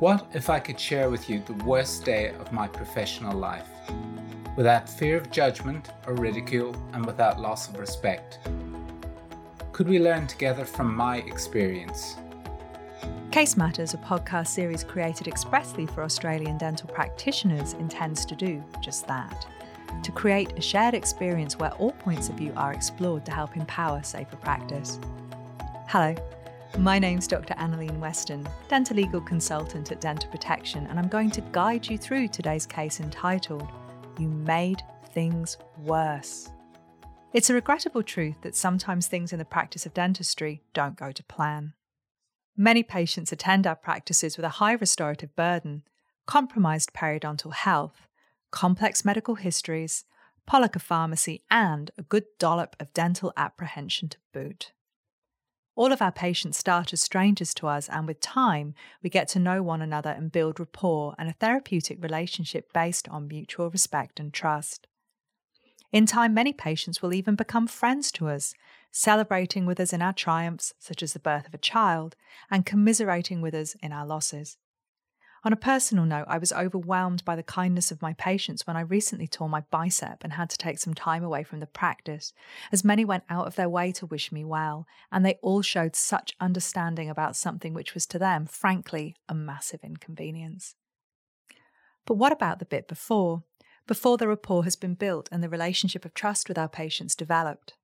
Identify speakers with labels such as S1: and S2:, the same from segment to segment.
S1: What if I could share with you the worst day of my professional life? Without fear of judgment or ridicule and without loss of respect. Could we learn together from my experience?
S2: Case Matters, a podcast series created expressly for Australian dental practitioners, intends to do just that to create a shared experience where all points of view are explored to help empower safer practice. Hello, my name's Dr. Annalene Weston, dental legal consultant at Dental Protection, and I'm going to guide you through today's case entitled You Made Things Worse. It's a regrettable truth that sometimes things in the practice of dentistry don't go to plan. Many patients attend our practices with a high restorative burden, compromised periodontal health, complex medical histories, polypharmacy, and a good dollop of dental apprehension to boot. All of our patients start as strangers to us, and with time, we get to know one another and build rapport and a therapeutic relationship based on mutual respect and trust. In time, many patients will even become friends to us, celebrating with us in our triumphs, such as the birth of a child, and commiserating with us in our losses. On a personal note, I was overwhelmed by the kindness of my patients when I recently tore my bicep and had to take some time away from the practice, as many went out of their way to wish me well, and they all showed such understanding about something which was to them, frankly, a massive inconvenience. But what about the bit before? Before the rapport has been built and the relationship of trust with our patients developed.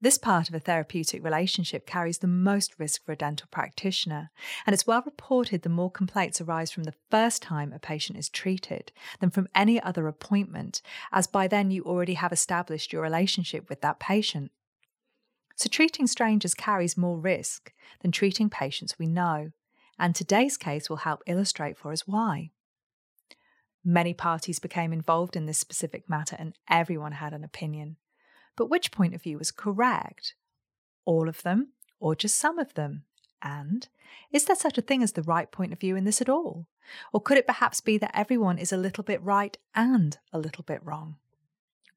S2: This part of a therapeutic relationship carries the most risk for a dental practitioner, and it's well reported the more complaints arise from the first time a patient is treated than from any other appointment, as by then you already have established your relationship with that patient. So, treating strangers carries more risk than treating patients we know, and today's case will help illustrate for us why. Many parties became involved in this specific matter, and everyone had an opinion. But which point of view was correct? All of them, or just some of them? And is there such a thing as the right point of view in this at all? Or could it perhaps be that everyone is a little bit right and a little bit wrong?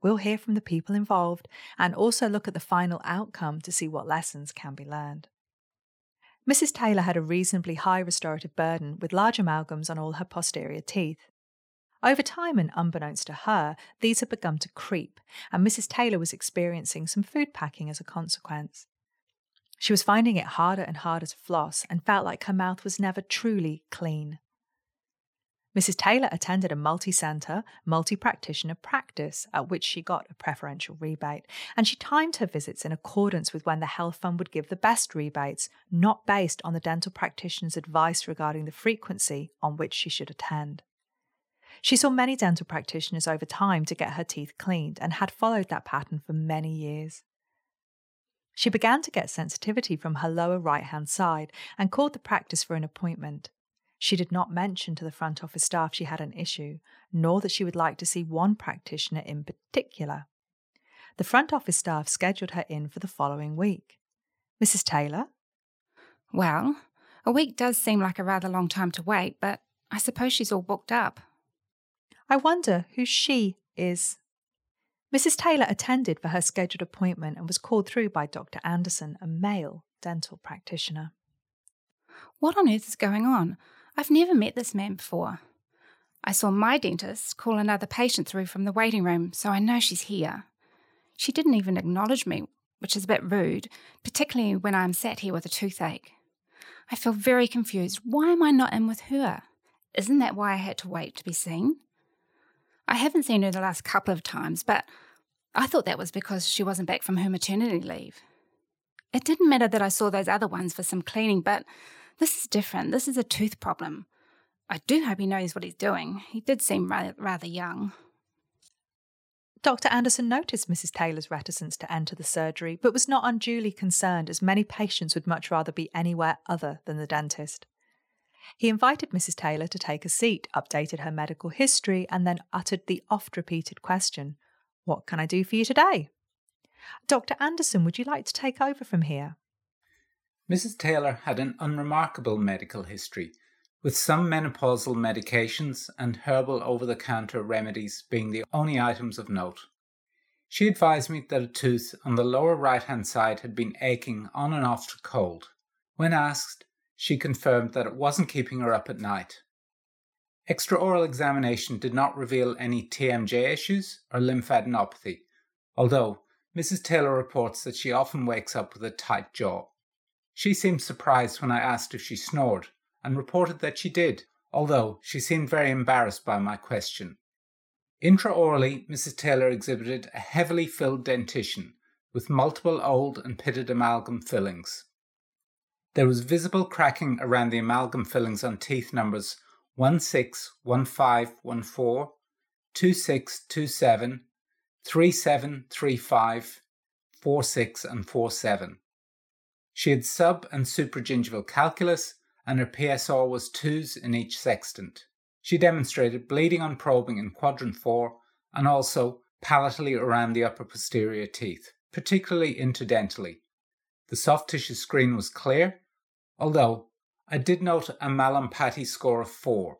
S2: We'll hear from the people involved and also look at the final outcome to see what lessons can be learned. Mrs. Taylor had a reasonably high restorative burden with large amalgams on all her posterior teeth. Over time, and unbeknownst to her, these had begun to creep, and Mrs. Taylor was experiencing some food packing as a consequence. She was finding it harder and harder to floss and felt like her mouth was never truly clean. Mrs. Taylor attended a multi centre, multi practitioner practice at which she got a preferential rebate, and she timed her visits in accordance with when the Health Fund would give the best rebates, not based on the dental practitioner's advice regarding the frequency on which she should attend. She saw many dental practitioners over time to get her teeth cleaned and had followed that pattern for many years. She began to get sensitivity from her lower right hand side and called the practice for an appointment. She did not mention to the front office staff she had an issue, nor that she would like to see one practitioner in particular. The front office staff scheduled her in for the following week. Mrs. Taylor?
S3: Well, a week does seem like a rather long time to wait, but I suppose she's all booked up.
S2: I wonder who she is. Mrs. Taylor attended for her scheduled appointment and was called through by Dr. Anderson, a male dental practitioner.
S3: What on earth is going on? I've never met this man before. I saw my dentist call another patient through from the waiting room, so I know she's here. She didn't even acknowledge me, which is a bit rude, particularly when I'm sat here with a toothache. I feel very confused. Why am I not in with her? Isn't that why I had to wait to be seen? I haven't seen her the last couple of times, but I thought that was because she wasn't back from her maternity leave. It didn't matter that I saw those other ones for some cleaning, but this is different. This is a tooth problem. I do hope he knows what he's doing. He did seem rather, rather young.
S2: Dr. Anderson noticed Mrs. Taylor's reticence to enter the surgery, but was not unduly concerned, as many patients would much rather be anywhere other than the dentist. He invited Mrs. Taylor to take a seat, updated her medical history, and then uttered the oft repeated question What can I do for you today? Dr. Anderson, would you like to take over from here?
S1: Mrs. Taylor had an unremarkable medical history, with some menopausal medications and herbal over the counter remedies being the only items of note. She advised me that a tooth on the lower right hand side had been aching on and off to cold. When asked, she confirmed that it wasn't keeping her up at night. Extraoral examination did not reveal any TMJ issues or lymphadenopathy, although Mrs. Taylor reports that she often wakes up with a tight jaw. She seemed surprised when I asked if she snored and reported that she did, although she seemed very embarrassed by my question. Intraorally, Mrs. Taylor exhibited a heavily filled dentition with multiple old and pitted amalgam fillings. There was visible cracking around the amalgam fillings on teeth numbers 161514, 2627, 3735, 46, and 47. She had sub and supragingival calculus, and her PSR was 2s in each sextant. She demonstrated bleeding on probing in quadrant 4 and also palatally around the upper posterior teeth, particularly interdentally. The soft tissue screen was clear, although I did note a Mallampati score of 4.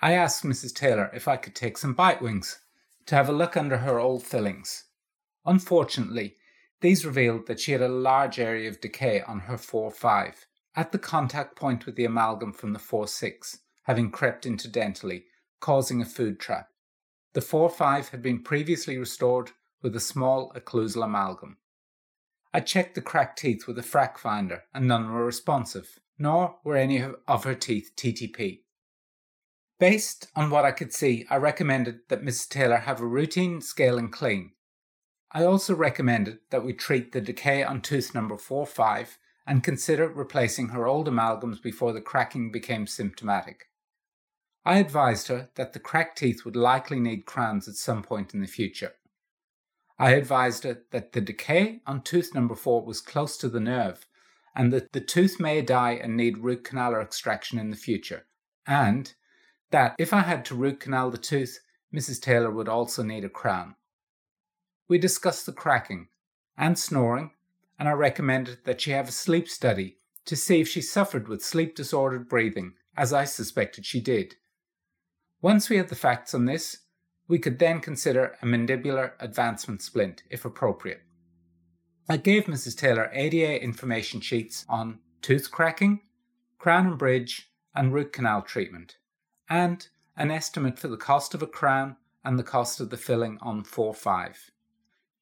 S1: I asked Mrs. Taylor if I could take some bite wings to have a look under her old fillings. Unfortunately, these revealed that she had a large area of decay on her 4 5 at the contact point with the amalgam from the 4 6, having crept interdentally, causing a food trap. The 4 5 had been previously restored with a small occlusal amalgam. I checked the cracked teeth with a frac finder and none were responsive nor were any of her teeth TTP. Based on what I could see, I recommended that Mrs. Taylor have a routine scale and clean. I also recommended that we treat the decay on tooth number 4 5 and consider replacing her old amalgams before the cracking became symptomatic. I advised her that the cracked teeth would likely need crowns at some point in the future. I advised her that the decay on tooth number 4 was close to the nerve and that the tooth may die and need root canal or extraction in the future, and that if I had to root canal the tooth, Mrs. Taylor would also need a crown. We discussed the cracking and snoring, and I recommended that she have a sleep study to see if she suffered with sleep disordered breathing, as I suspected she did. Once we had the facts on this, we could then consider a mandibular advancement splint if appropriate. I gave Mrs. Taylor ADA information sheets on tooth cracking, crown and bridge, and root canal treatment, and an estimate for the cost of a crown and the cost of the filling on 4 5.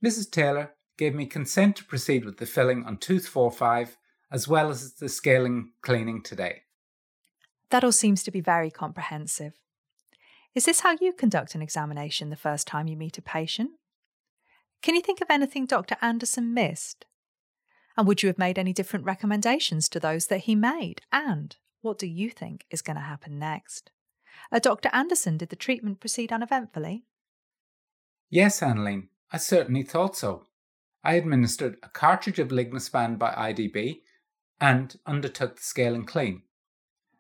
S1: Mrs. Taylor gave me consent to proceed with the filling on tooth 4 5 as well as the scaling cleaning today.
S2: That all seems to be very comprehensive. Is this how you conduct an examination the first time you meet a patient? Can you think of anything Dr. Anderson missed? And would you have made any different recommendations to those that he made? And what do you think is going to happen next? Uh, Dr. Anderson, did the treatment proceed uneventfully?
S1: Yes, Annalene, I certainly thought so. I administered a cartridge of Lignospan by IDB and undertook the scale and clean.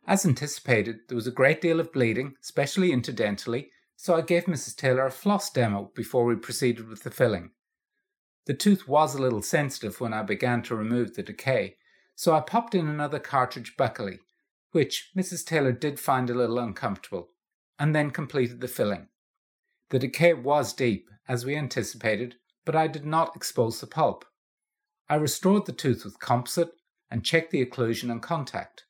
S1: As anticipated, there was a great deal of bleeding, especially interdentally, so I gave Mrs. Taylor a floss demo before we proceeded with the filling. The tooth was a little sensitive when I began to remove the decay, so I popped in another cartridge buccally, which Mrs. Taylor did find a little uncomfortable, and then completed the filling. The decay was deep, as we anticipated, but I did not expose the pulp. I restored the tooth with composite and checked the occlusion and contact.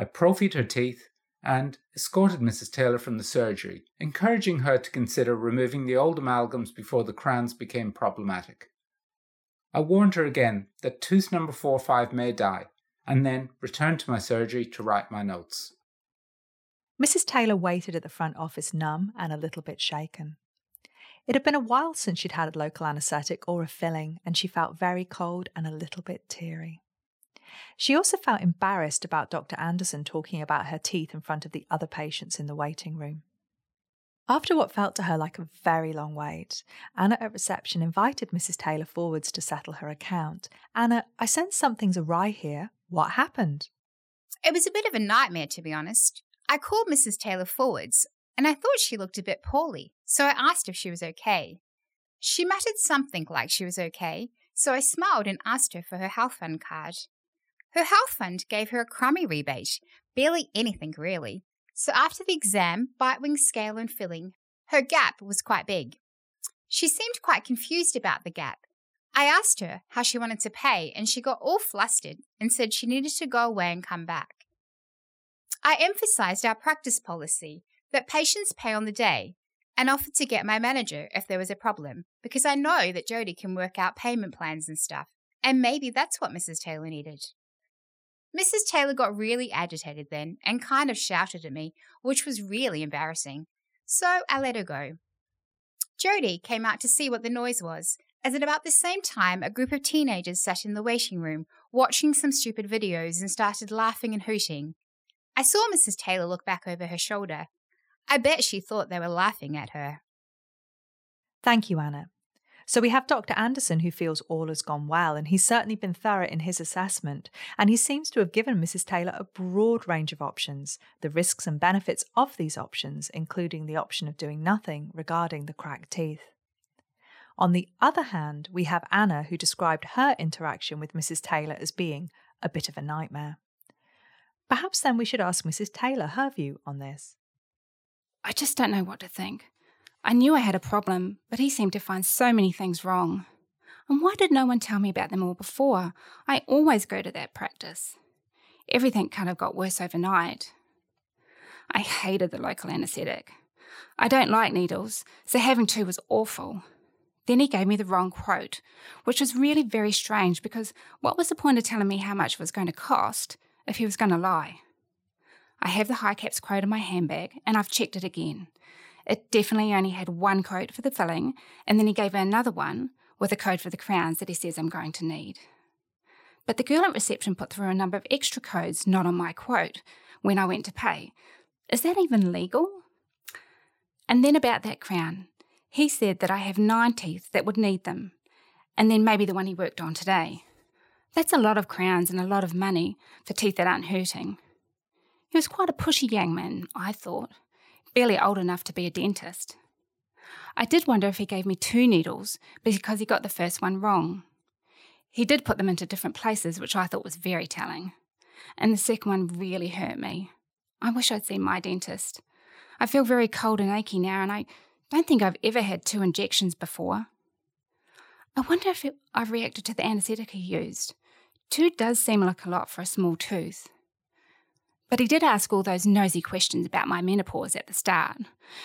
S1: I profied her teeth and escorted Mrs. Taylor from the surgery, encouraging her to consider removing the old amalgams before the crowns became problematic. I warned her again that tooth number 4 5 may die, and then returned to my surgery to write my notes.
S2: Mrs. Taylor waited at the front office numb and a little bit shaken. It had been a while since she'd had a local anaesthetic or a filling, and she felt very cold and a little bit teary. She also felt embarrassed about Dr. Anderson talking about her teeth in front of the other patients in the waiting room. After what felt to her like a very long wait, Anna at reception invited Mrs. Taylor forwards to settle her account. Anna, I sense something's awry here. What happened?
S4: It was a bit of a nightmare, to be honest. I called Mrs. Taylor forwards, and I thought she looked a bit poorly, so I asked if she was okay. She muttered something like she was okay, so I smiled and asked her for her health fund card. Her health fund gave her a crummy rebate, barely anything really. So after the exam, bite wing scale and filling, her gap was quite big. She seemed quite confused about the gap. I asked her how she wanted to pay, and she got all flustered and said she needed to go away and come back. I emphasized our practice policy that patients pay on the day and offered to get my manager if there was a problem because I know that Jody can work out payment plans and stuff, and maybe that's what Mrs. Taylor needed. Mrs. Taylor got really agitated then and kind of shouted at me, which was really embarrassing. So I let her go. Jody came out to see what the noise was, as at about the same time a group of teenagers sat in the waiting room watching some stupid videos and started laughing and hooting. I saw Mrs. Taylor look back over her shoulder. I bet she thought they were laughing at her.
S2: Thank you, Anna. So we have Dr. Anderson who feels all has gone well, and he's certainly been thorough in his assessment, and he seems to have given Mrs. Taylor a broad range of options, the risks and benefits of these options, including the option of doing nothing regarding the cracked teeth. On the other hand, we have Anna who described her interaction with Mrs. Taylor as being a bit of a nightmare. Perhaps then we should ask Mrs. Taylor her view on this.
S3: I just don't know what to think. I knew I had a problem, but he seemed to find so many things wrong. And why did no one tell me about them all before? I always go to that practice. Everything kind of got worse overnight. I hated the local anaesthetic. I don't like needles, so having two was awful. Then he gave me the wrong quote, which was really very strange because what was the point of telling me how much it was going to cost if he was going to lie? I have the HiCaps quote in my handbag and I've checked it again. It definitely only had one code for the filling, and then he gave her another one with a code for the crowns that he says I'm going to need. But the girl at reception put through a number of extra codes not on my quote when I went to pay. Is that even legal? And then about that crown, he said that I have nine teeth that would need them, and then maybe the one he worked on today. That's a lot of crowns and a lot of money for teeth that aren't hurting. He was quite a pushy young man, I thought barely old enough to be a dentist. I did wonder if he gave me two needles because he got the first one wrong. He did put them into different places, which I thought was very telling. And the second one really hurt me. I wish I'd seen my dentist. I feel very cold and achy now, and I don't think I've ever had two injections before. I wonder if I've reacted to the anaesthetic he used. Two does seem like a lot for a small tooth. But he did ask all those nosy questions about my menopause at the start,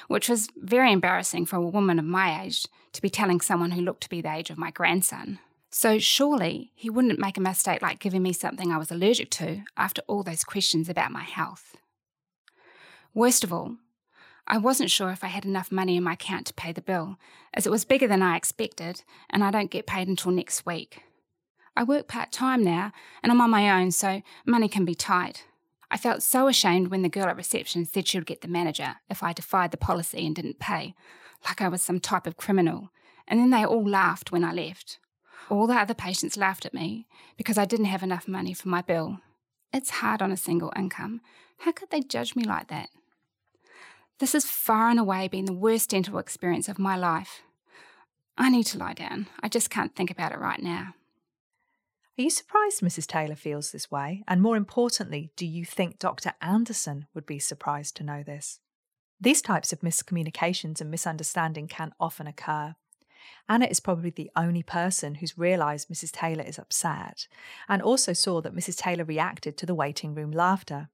S3: which was very embarrassing for a woman of my age to be telling someone who looked to be the age of my grandson. So surely he wouldn't make a mistake like giving me something I was allergic to after all those questions about my health. Worst of all, I wasn't sure if I had enough money in my account to pay the bill, as it was bigger than I expected, and I don't get paid until next week. I work part time now, and I'm on my own, so money can be tight. I felt so ashamed when the girl at reception said she would get the manager if I defied the policy and didn't pay, like I was some type of criminal. And then they all laughed when I left. All the other patients laughed at me because I didn't have enough money for my bill. It's hard on a single income. How could they judge me like that? This has far and away been the worst dental experience of my life. I need to lie down. I just can't think about it right now.
S2: Are you surprised Mrs. Taylor feels this way? And more importantly, do you think Dr. Anderson would be surprised to know this? These types of miscommunications and misunderstanding can often occur. Anna is probably the only person who's realised Mrs. Taylor is upset and also saw that Mrs. Taylor reacted to the waiting room laughter.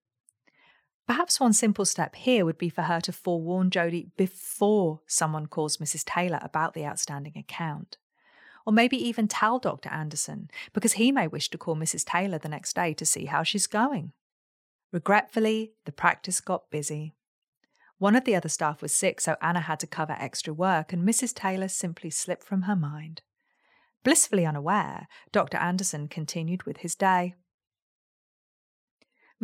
S2: Perhaps one simple step here would be for her to forewarn Jody before someone calls Mrs. Taylor about the outstanding account or maybe even tell Dr. Anderson, because he may wish to call Mrs. Taylor the next day to see how she's going. Regretfully, the practice got busy. One of the other staff was sick, so Anna had to cover extra work, and Mrs. Taylor simply slipped from her mind. Blissfully unaware, Dr. Anderson continued with his day.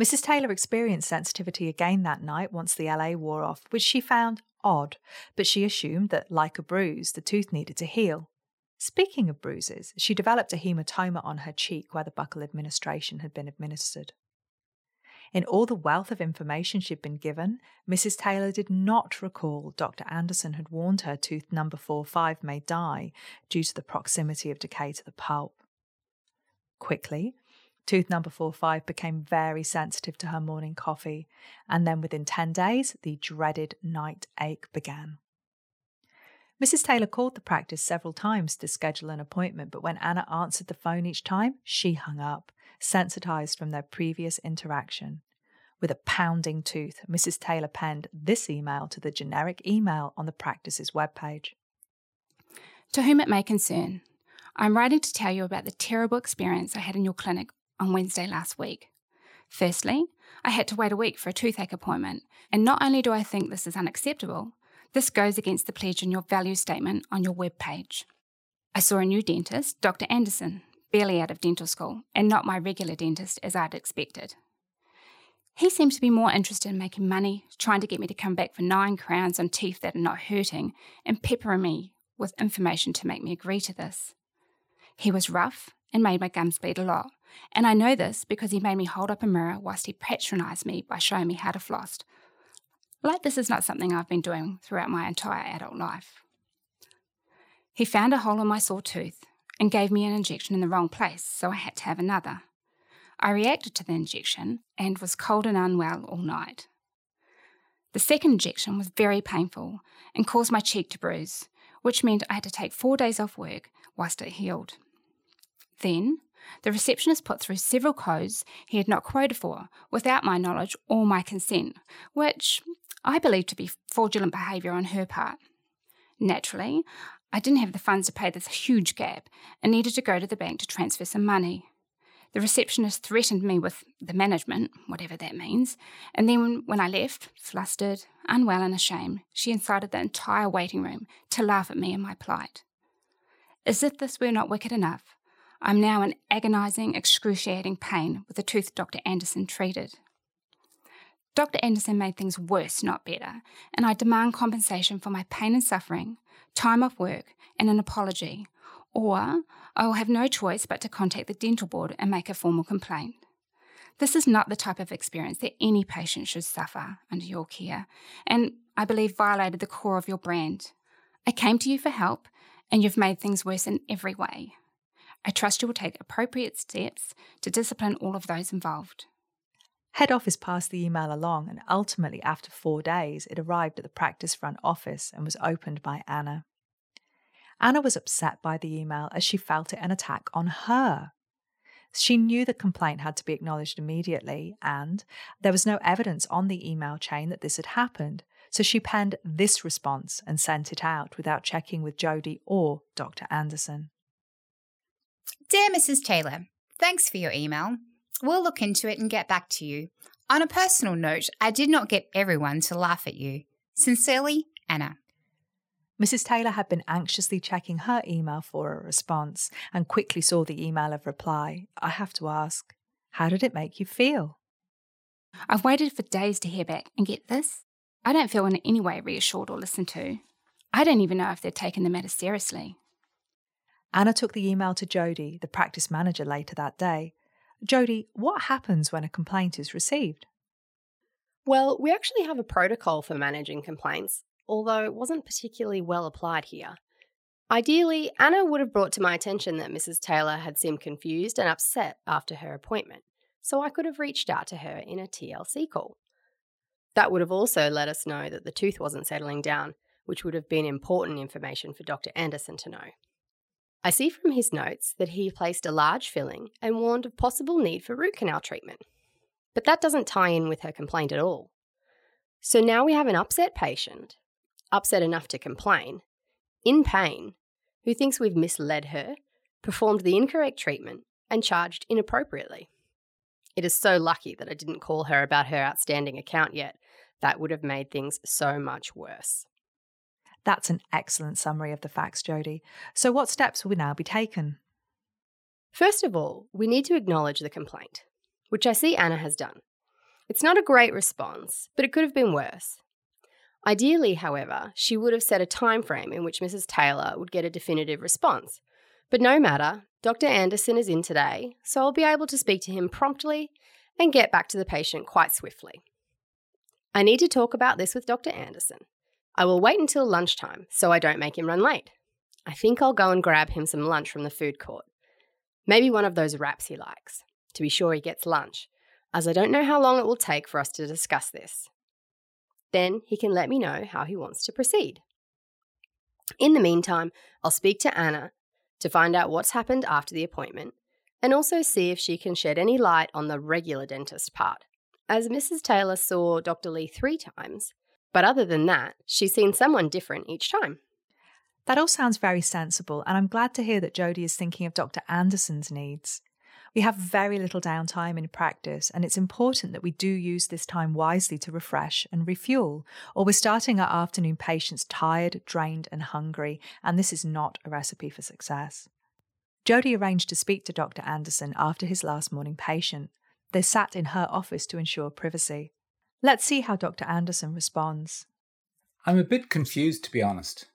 S2: Mrs. Taylor experienced sensitivity again that night once the LA wore off, which she found odd, but she assumed that, like a bruise, the tooth needed to heal. Speaking of bruises, she developed a hematoma on her cheek where the buccal administration had been administered. In all the wealth of information she'd been given, Mrs. Taylor did not recall Dr. Anderson had warned her tooth number 45 may die due to the proximity of decay to the pulp. Quickly, tooth number 45 became very sensitive to her morning coffee, and then within 10 days, the dreaded night ache began. Mrs. Taylor called the practice several times to schedule an appointment, but when Anna answered the phone each time, she hung up, sensitized from their previous interaction. With a pounding tooth, Mrs. Taylor penned this email to the generic email on the practice's webpage.
S3: To whom it may concern, I'm writing to tell you about the terrible experience I had in your clinic on Wednesday last week. Firstly, I had to wait a week for a toothache appointment, and not only do I think this is unacceptable, this goes against the pledge in your value statement on your web page. I saw a new dentist, Dr. Anderson, barely out of dental school, and not my regular dentist as I'd expected. He seemed to be more interested in making money, trying to get me to come back for nine crowns on teeth that are not hurting, and peppering me with information to make me agree to this. He was rough and made my gums bleed a lot, and I know this because he made me hold up a mirror whilst he patronised me by showing me how to floss. Like this is not something I've been doing throughout my entire adult life. He found a hole in my sore tooth and gave me an injection in the wrong place, so I had to have another. I reacted to the injection and was cold and unwell all night. The second injection was very painful and caused my cheek to bruise, which meant I had to take four days off work whilst it healed. Then, the receptionist put through several codes he had not quoted for without my knowledge or my consent, which I believed to be fraudulent behaviour on her part. Naturally, I didn't have the funds to pay this huge gap and needed to go to the bank to transfer some money. The receptionist threatened me with the management, whatever that means, and then when I left, flustered, unwell, and ashamed, she incited the entire waiting room to laugh at me and my plight. As if this were not wicked enough, I'm now in agonising, excruciating pain with the tooth Dr. Anderson treated. Dr. Anderson made things worse, not better, and I demand compensation for my pain and suffering, time off work, and an apology, or I will have no choice but to contact the dental board and make a formal complaint. This is not the type of experience that any patient should suffer under your care, and I believe violated the core of your brand. I came to you for help, and you've made things worse in every way. I trust you will take appropriate steps to discipline all of those involved.
S2: Head office passed the email along, and ultimately, after four days, it arrived at the practice front office and was opened by Anna. Anna was upset by the email as she felt it an attack on her. She knew the complaint had to be acknowledged immediately, and there was no evidence on the email chain that this had happened, so she penned this response and sent it out without checking with Jody or Dr. Anderson.
S4: Dear Mrs. Taylor, thanks for your email. We'll look into it and get back to you. On a personal note, I did not get everyone to laugh at you. Sincerely, Anna.
S2: Mrs. Taylor had been anxiously checking her email for a response and quickly saw the email of reply. I have to ask, how did it make you feel?
S3: I've waited for days to hear back, and get this? I don't feel in any way reassured or listened to. I don't even know if they're taking the matter seriously.
S2: Anna took the email to Jody, the practice manager, later that day. Jody, what happens when a complaint is received?
S5: Well, we actually have a protocol for managing complaints, although it wasn't particularly well applied here. Ideally, Anna would have brought to my attention that Mrs. Taylor had seemed confused and upset after her appointment, so I could have reached out to her in a TLC call. That would have also let us know that the tooth wasn't settling down, which would have been important information for Dr. Anderson to know. I see from his notes that he placed a large filling and warned of possible need for root canal treatment. But that doesn't tie in with her complaint at all. So now we have an upset patient upset enough to complain, in pain, who thinks we've misled her, performed the incorrect treatment, and charged inappropriately. It is so lucky that I didn't call her about her outstanding account yet. That would have made things so much worse.
S2: That's an excellent summary of the facts, Jody. So, what steps will now be taken?
S5: First of all, we need to acknowledge the complaint, which I see Anna has done. It's not a great response, but it could have been worse. Ideally, however, she would have set a time frame in which Mrs. Taylor would get a definitive response. But no matter, Dr. Anderson is in today, so I'll be able to speak to him promptly and get back to the patient quite swiftly. I need to talk about this with Dr. Anderson. I will wait until lunchtime so I don't make him run late. I think I'll go and grab him some lunch from the food court. Maybe one of those wraps he likes, to be sure he gets lunch, as I don't know how long it will take for us to discuss this. Then he can let me know how he wants to proceed. In the meantime, I'll speak to Anna to find out what's happened after the appointment and also see if she can shed any light on the regular dentist part. As Mrs. Taylor saw Dr. Lee three times, but other than that, she's seen someone different each time.
S2: That all sounds very sensible, and I'm glad to hear that Jodie is thinking of Dr. Anderson's needs. We have very little downtime in practice, and it's important that we do use this time wisely to refresh and refuel, or we're starting our afternoon patients tired, drained, and hungry, and this is not a recipe for success. Jodie arranged to speak to Dr. Anderson after his last morning patient. They sat in her office to ensure privacy. Let's see how Dr. Anderson responds.
S1: I'm a bit confused, to be honest.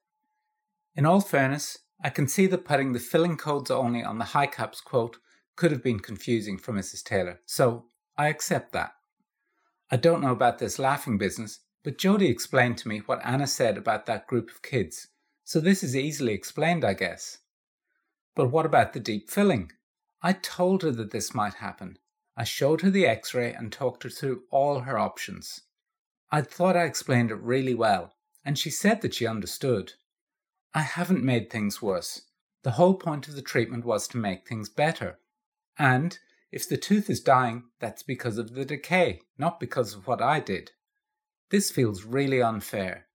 S1: In all fairness, I can see that putting the filling codes only on the HiCAPS quote could have been confusing for Mrs. Taylor, so I accept that. I don't know about this laughing business, but Jody explained to me what Anna said about that group of kids, so this is easily explained, I guess. But what about the deep filling? I told her that this might happen. I showed her the x ray and talked her through all her options. I thought I explained it really well, and she said that she understood. I haven't made things worse. The whole point of the treatment was to make things better. And if the tooth is dying, that's because of the decay, not because of what I did. This feels really unfair.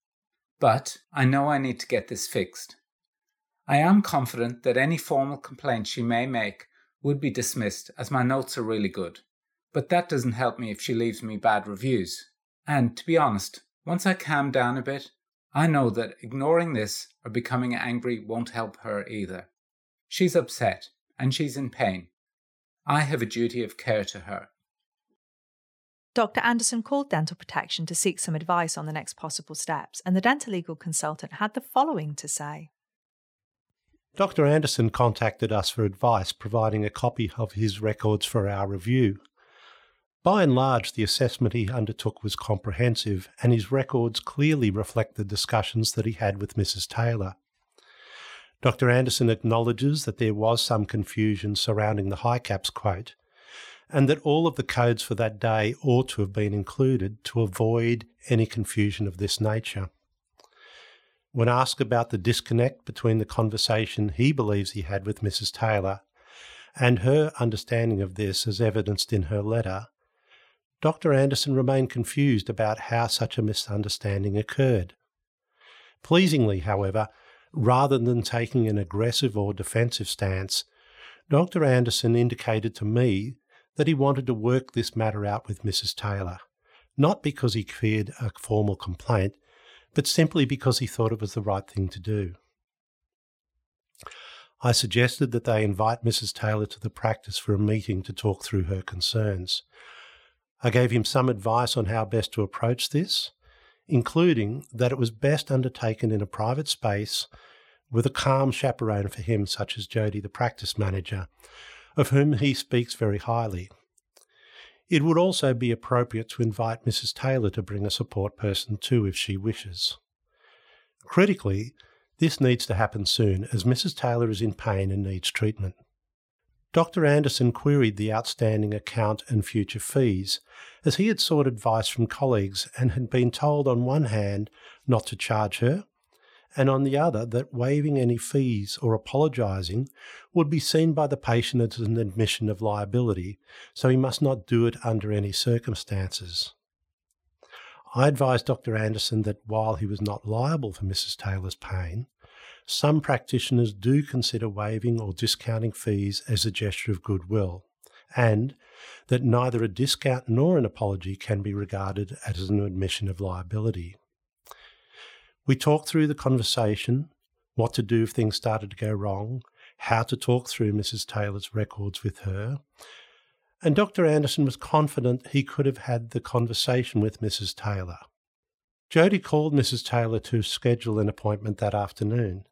S1: But I know I need to get this fixed. I am confident that any formal complaint she may make would be dismissed as my notes are really good, but that doesn't help me if she leaves me bad reviews. And to be honest, once I calm down a bit, I know that ignoring this or becoming angry won't help her either. She's upset and she's in pain. I have a duty of care to her.
S2: Dr. Anderson called Dental Protection to seek some advice on the next possible steps, and the dental legal consultant had the following to say.
S6: Dr. Anderson contacted us for advice, providing a copy of his records for our review. By and large, the assessment he undertook was comprehensive, and his records clearly reflect the discussions that he had with Mrs. Taylor. Dr. Anderson acknowledges that there was some confusion surrounding the HiCAPS quote, and that all of the codes for that day ought to have been included to avoid any confusion of this nature. When asked about the disconnect between the conversation he believes he had with Mrs. Taylor and her understanding of this as evidenced in her letter, Dr. Anderson remained confused about how such a misunderstanding occurred. Pleasingly, however, rather than taking an aggressive or defensive stance, Dr. Anderson indicated to me that he wanted to work this matter out with Mrs. Taylor, not because he feared a formal complaint, but simply because he thought it was the right thing to do. I suggested that they invite Mrs. Taylor to the practice for a meeting to talk through her concerns. I gave him some advice on how best to approach this, including that it was best undertaken in a private space with a calm chaperone for him, such as Jody, the practice manager, of whom he speaks very highly. It would also be appropriate to invite Mrs. Taylor to bring a support person too if she wishes. Critically, this needs to happen soon as Mrs. Taylor is in pain and needs treatment. Dr. Anderson queried the outstanding account and future fees, as he had sought advice from colleagues and had been told on one hand not to charge her, and on the other that waiving any fees or apologising would be seen by the patient as an admission of liability, so he must not do it under any circumstances. I advised Dr. Anderson that while he was not liable for Mrs. Taylor's pain, some practitioners do consider waiving or discounting fees as a gesture of goodwill, and that neither a discount nor an apology can be regarded as an admission of liability. We talked through the conversation, what to do if things started to go wrong, how to talk through Mrs. Taylor's records with her. And Dr. Anderson was confident he could have had the conversation with Mrs. Taylor. Jody called Mrs. Taylor to schedule an appointment that afternoon.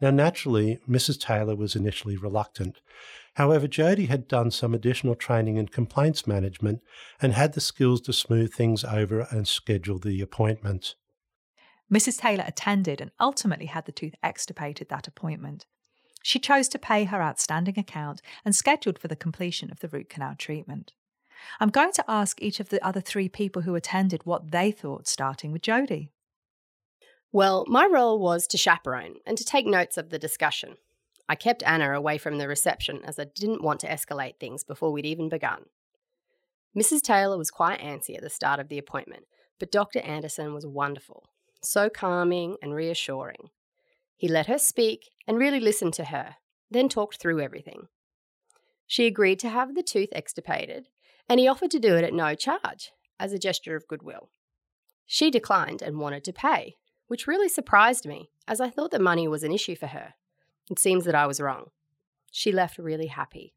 S6: Now, naturally, Mrs. Taylor was initially reluctant. However, Jody had done some additional training in complaints management and had the skills to smooth things over and schedule the appointment.
S2: Mrs. Taylor attended and ultimately had the tooth extirpated that appointment. She chose to pay her outstanding account and scheduled for the completion of the root canal treatment. I'm going to ask each of the other three people who attended what they thought, starting with Jodie.
S5: Well, my role was to chaperone and to take notes of the discussion. I kept Anna away from the reception as I didn't want to escalate things before we'd even begun. Mrs. Taylor was quite antsy at the start of the appointment, but Dr. Anderson was wonderful, so calming and reassuring. He let her speak and really listened to her, then talked through everything. She agreed to have the tooth extirpated, and he offered to do it at no charge, as a gesture of goodwill. She declined and wanted to pay, which really surprised me, as I thought that money was an issue for her. It seems that I was wrong. She left really happy.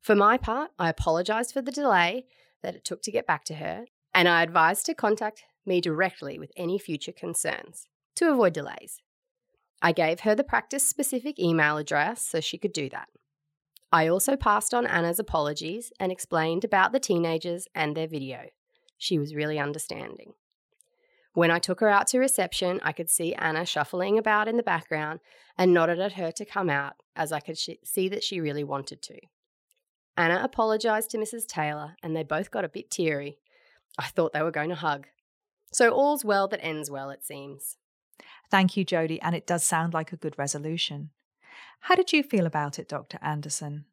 S5: For my part, I apologised for the delay that it took to get back to her, and I advised to contact me directly with any future concerns to avoid delays. I gave her the practice specific email address so she could do that. I also passed on Anna's apologies and explained about the teenagers and their video. She was really understanding. When I took her out to reception, I could see Anna shuffling about in the background and nodded at her to come out, as I could sh- see that she really wanted to. Anna apologised to Mrs. Taylor, and they both got a bit teary. I thought they were going to hug. So all's well that ends well, it seems.
S2: Thank you, Jody, and it does sound like a good resolution. How did you feel about it, Dr. Anderson?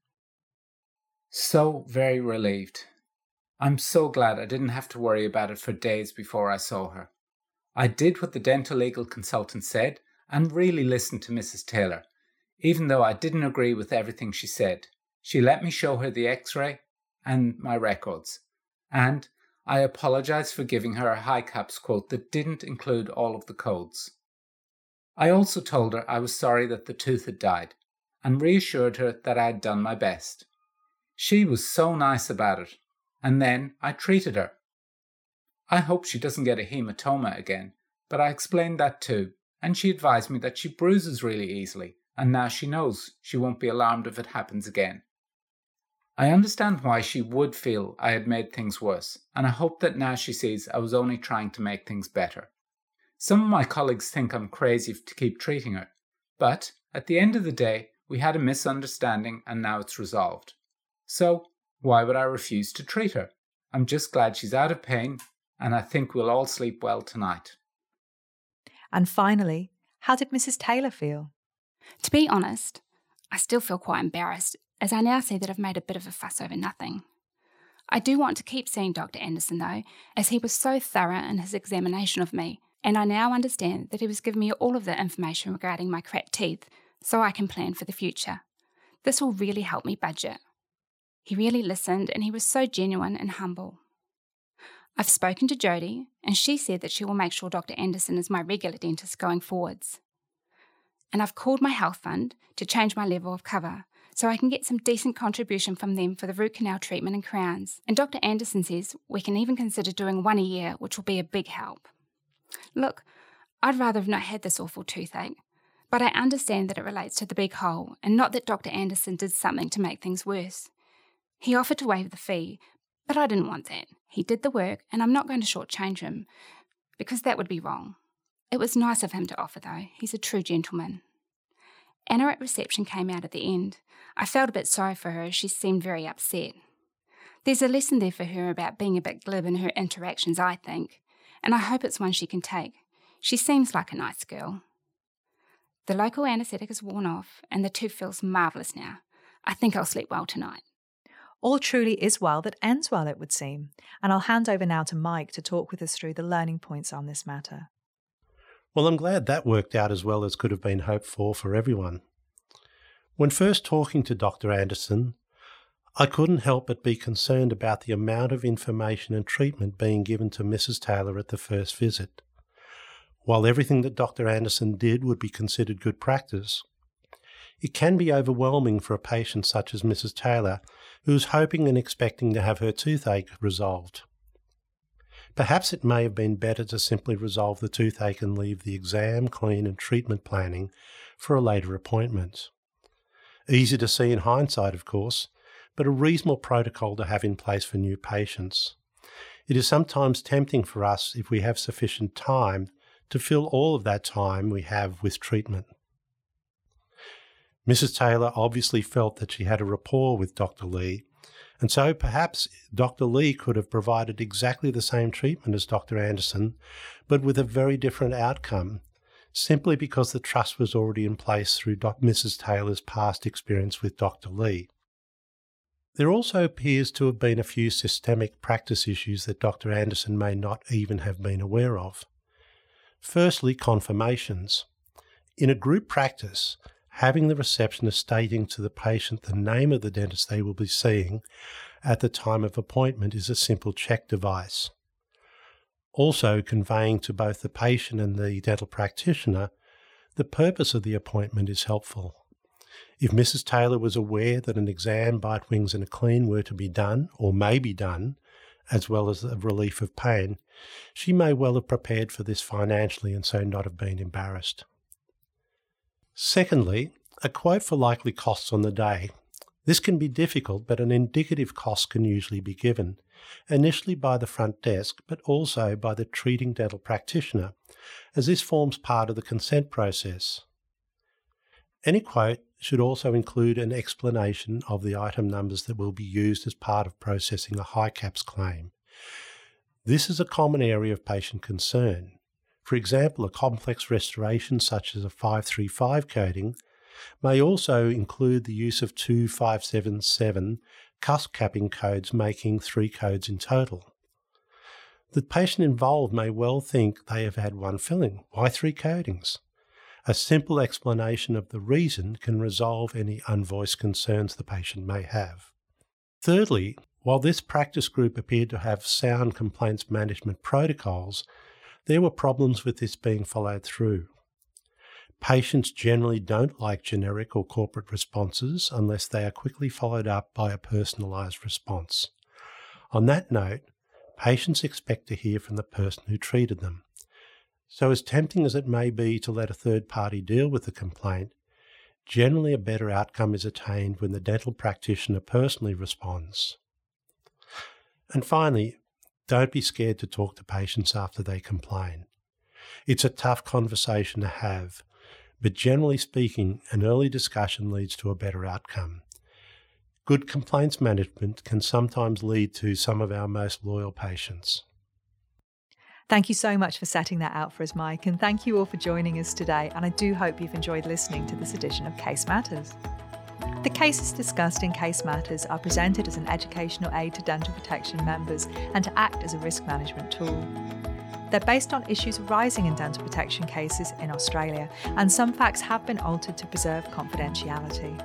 S1: So very relieved. I'm so glad I didn't have to worry about it for days before I saw her. I did what the dental legal consultant said and really listened to Mrs. Taylor, even though I didn't agree with everything she said. She let me show her the x ray and my records, and I apologized for giving her a HiCAPS quote that didn't include all of the codes. I also told her I was sorry that the tooth had died and reassured her that I had done my best. She was so nice about it, and then I treated her. I hope she doesn't get a hematoma again, but I explained that too, and she advised me that she bruises really easily, and now she knows she won't be alarmed if it happens again. I understand why she would feel I had made things worse, and I hope that now she sees I was only trying to make things better. Some of my colleagues think I'm crazy to keep treating her, but at the end of the day, we had a misunderstanding and now it's resolved. So, why would I refuse to treat her? I'm just glad she's out of pain, and I think we'll all sleep well tonight.
S2: And finally, how did Mrs. Taylor feel?
S3: To be honest, I still feel quite embarrassed, as I now see that I've made a bit of a fuss over nothing. I do want to keep seeing Dr. Anderson, though, as he was so thorough in his examination of me and I now understand that he was giving me all of the information regarding my cracked teeth so I can plan for the future. This will really help me budget. He really listened and he was so genuine and humble. I've spoken to Jodie and she said that she will make sure Dr. Anderson is my regular dentist going forwards. And I've called my health fund to change my level of cover so I can get some decent contribution from them for the root canal treatment and crowns. And Dr. Anderson says we can even consider doing one a year, which will be a big help. Look, I'd rather have not had this awful toothache, but I understand that it relates to the big hole and not that Dr. Anderson did something to make things worse. He offered to waive the fee, but I didn't want that. He did the work, and I'm not going to shortchange him because that would be wrong. It was nice of him to offer, though. He's a true gentleman. Anna at reception came out at the end. I felt a bit sorry for her, she seemed very upset. There's a lesson there for her about being a bit glib in her interactions, I think and I hope it's one she can take. She seems like a nice girl. The local anaesthetic is worn off, and the tooth feels marvellous now. I think I'll sleep well tonight.
S2: All truly is well that ends well, it would seem. And I'll hand over now to Mike to talk with us through the learning points on this matter.
S6: Well, I'm glad that worked out as well as could have been hoped for for everyone. When first talking to Dr. Anderson, I couldn't help but be concerned about the amount of information and treatment being given to Mrs. Taylor at the first visit. While everything that Dr. Anderson did would be considered good practice, it can be overwhelming for a patient such as Mrs. Taylor, who is hoping and expecting to have her toothache resolved. Perhaps it may have been better to simply resolve the toothache and leave the exam, clean, and treatment planning for a later appointment. Easy to see in hindsight, of course, but a reasonable protocol to have in place for new patients. It is sometimes tempting for us, if we have sufficient time, to fill all of that time we have with treatment. Mrs. Taylor obviously felt that she had a rapport with Dr. Lee, And so perhaps Dr. Lee could have provided exactly the same treatment as Dr. Anderson, but with a very different outcome, simply because the trust was already in place through Mrs. Taylor's past experience with Dr. Lee. There also appears to have been a few systemic practice issues that Dr. Anderson may not even have been aware of. Firstly, confirmations. In a group practice, having the receptionist stating to the patient the name of the dentist they will be seeing at the time of appointment is a simple check device. Also, conveying to both the patient and the dental practitioner the purpose of the appointment is helpful. If Mrs. Taylor was aware that an exam, bite wings, and a clean were to be done, or may be done, as well as the relief of pain, she may well have prepared for this financially and so not have been embarrassed. Secondly, a quote for likely costs on the day. This can be difficult, but an indicative cost can usually be given, initially by the front desk, but also by the treating dental practitioner, as this forms part of the consent process. Any quote should also include an explanation of the item numbers that will be used as part of processing a HiCAPS claim. This is a common area of patient concern. For example, a complex restoration such as a 535 coding may also include the use of two 577 cusp capping codes, making three codes in total. The patient involved may well think they have had one filling. Why three codings? A simple explanation of the reason can resolve any unvoiced concerns the patient may have. Thirdly, while this practice group appeared to have sound complaints management protocols, there were problems with this being followed through. Patients generally don't like generic or corporate responses unless they are quickly followed up by a personalised response. On that note, patients expect to hear from the person who treated them. So, as tempting as it may be to let a third party deal with the complaint, generally a better outcome is attained when the dental practitioner personally responds. And finally, don't be scared to talk to patients after they complain. It's a tough conversation to have, but generally speaking, an early discussion leads to a better outcome. Good complaints management can sometimes lead to some of our most loyal patients.
S2: Thank you so much for setting that out for us, Mike, and thank you all for joining us today. And I do hope you've enjoyed listening to this edition of Case Matters. The cases discussed in Case Matters are presented as an educational aid to dental protection members and to act as a risk management tool. They're based on issues arising in dental protection cases in Australia, and some facts have been altered to preserve confidentiality.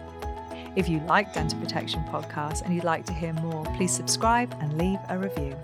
S2: If you like Dental Protection podcasts and you'd like to hear more, please subscribe and leave a review.